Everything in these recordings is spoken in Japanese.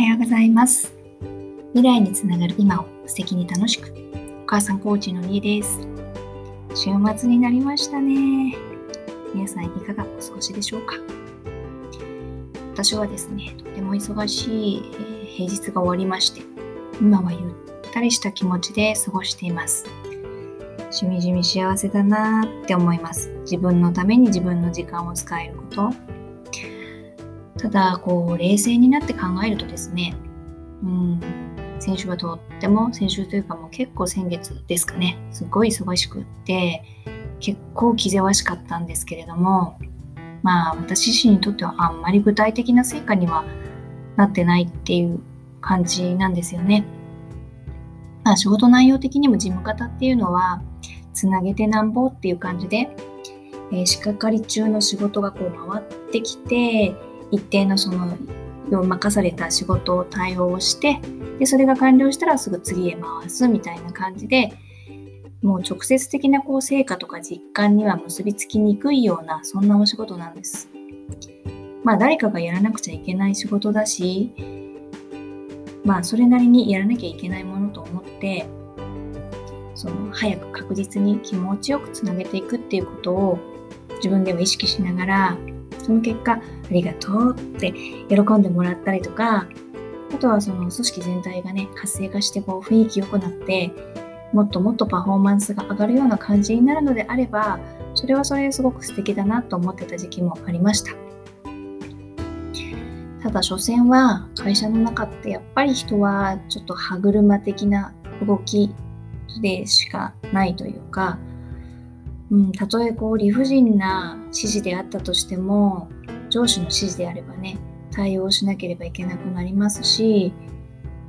はようございます。未来につながる今を素敵に楽しく。お母さんコーチのりえです。週末になりましたね。皆さんいかがお過ごしでしょうか。私はですねとても忙しい、平日が終わりまして今はゆったりした気持ちで過ごしています。しみじみ幸せだなって思います。自分のために自分の時間を使えること。ただこう冷静になって考えるとですねうん先週はとっても先週というかもう結構先月ですかねすごい忙しくって結構気ぜわしかったんですけれどもまあ私自身にとってはあんまり具体的な成果にはなってないっていう感じなんですよね。まあ、仕事内容的にも事務方っていうのはつなげてなんぼっていう感じで、えー、仕掛かり中の仕事がこう回ってきて一定のその任された仕事を対応してでそれが完了したらすぐ次へ回すみたいな感じでもう直接的なこう成果とか実感には結びつきにくいようなそんなお仕事なんです。まあ誰かがやらなくちゃいけない仕事だしまあそれなりにやらなきゃいけないものと思ってその早く確実に気持ちよくつなげていくっていうことを自分でも意識しながらその結果、ありがとうって喜んでもらったりとか、あとはその組織全体がね、活性化してこう雰囲気良くなって、もっともっとパフォーマンスが上がるような感じになるのであれば、それはそれですごく素敵だなと思ってた時期もありました。ただ、所詮は会社の中ってやっぱり人はちょっと歯車的な動きでしかないというか、うん、たとえこう理不尽な指示であったとしても上司の指示であればね対応しなければいけなくなりますし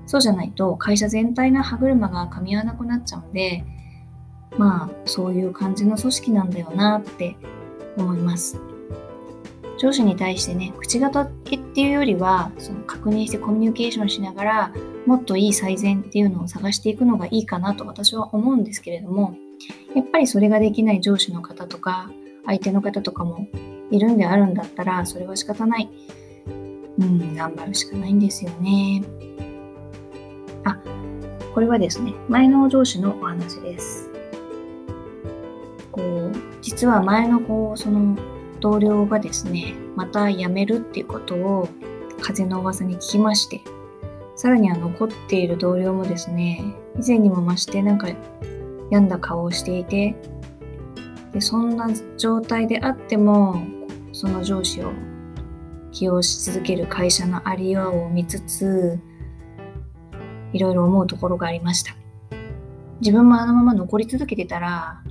そうじゃないと会社全体の歯車が噛み合わなくなっちゃうんでまあそういう感じの組織なんだよなって思います。上司に対してね口がけっていうよりはその確認してコミュニケーションしながらもっといい最善っていうのを探していくのがいいかなと私は思うんですけれどもやっぱりそれができない上司の方とか相手の方とかもいるんであるんだったらそれは仕方ない。うん、頑張るしかないんですよね。あ、これはですね、前の上司のお話です。こう、実は前のこう、その同僚がですね、また辞めるっていうことを風の噂に聞きまして、さらには残っている同僚もですね、以前にも増してなんか病んだ顔をしていてでそんな状態であってもその上司を起用し続ける会社のありようを見つついろいろ思うところがありました。自分もあのまま残り続けてたら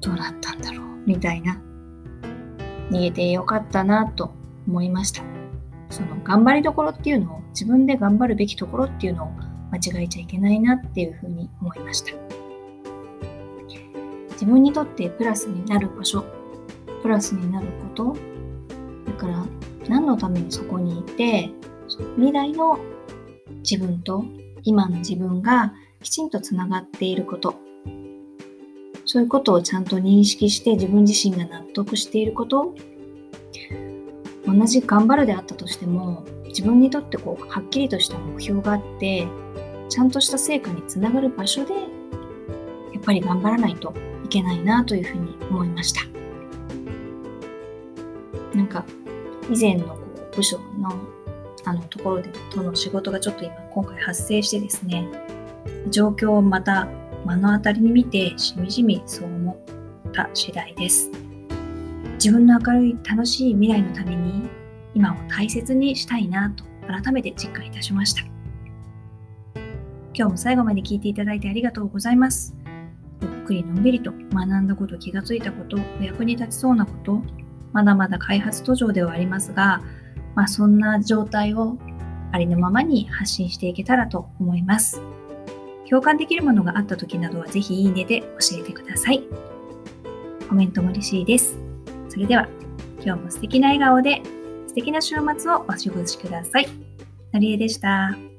どうなったんだろうみたいな。逃げてよかったなと思いました。その頑張りどころっていうのを自分で頑張るべきところっていうのを間違えちゃいけないなっていうふうに思いました。自分にとってプラスになる場所プラスになること。だから何のためにそこにいて未来の自分と今の自分がきちんとつながっていること。そういうことをちゃんと認識して自分自身が納得していること。同じ頑張るであったとしても自分にとってこうはっきりとした目標があってちゃんとした成果につながる場所でやっぱり頑張らないと。いけないなというふうに思いました。なんか以前のこう部署のあのところでとの仕事がちょっと今今回発生してですね状況をまた目の当たりに見てしみじみそう思った次第です。自分の明るい楽しい未来のために今を大切にしたいなと改めて実感いたしました。今日も最後まで聞いていただいてありがとうございます。くりのんびりと学んだこと、気がついたこと、お役に立ちそうなこと、まだまだ開発途上ではありますが、まあ、そんな状態をありのままに発信していけたらと思います。共感できるものがあった時などはぜひいいねで教えてください。コメントも嬉しいです。それでは今日も素敵な笑顔で素敵な週末をお過ごしください。のりえでした。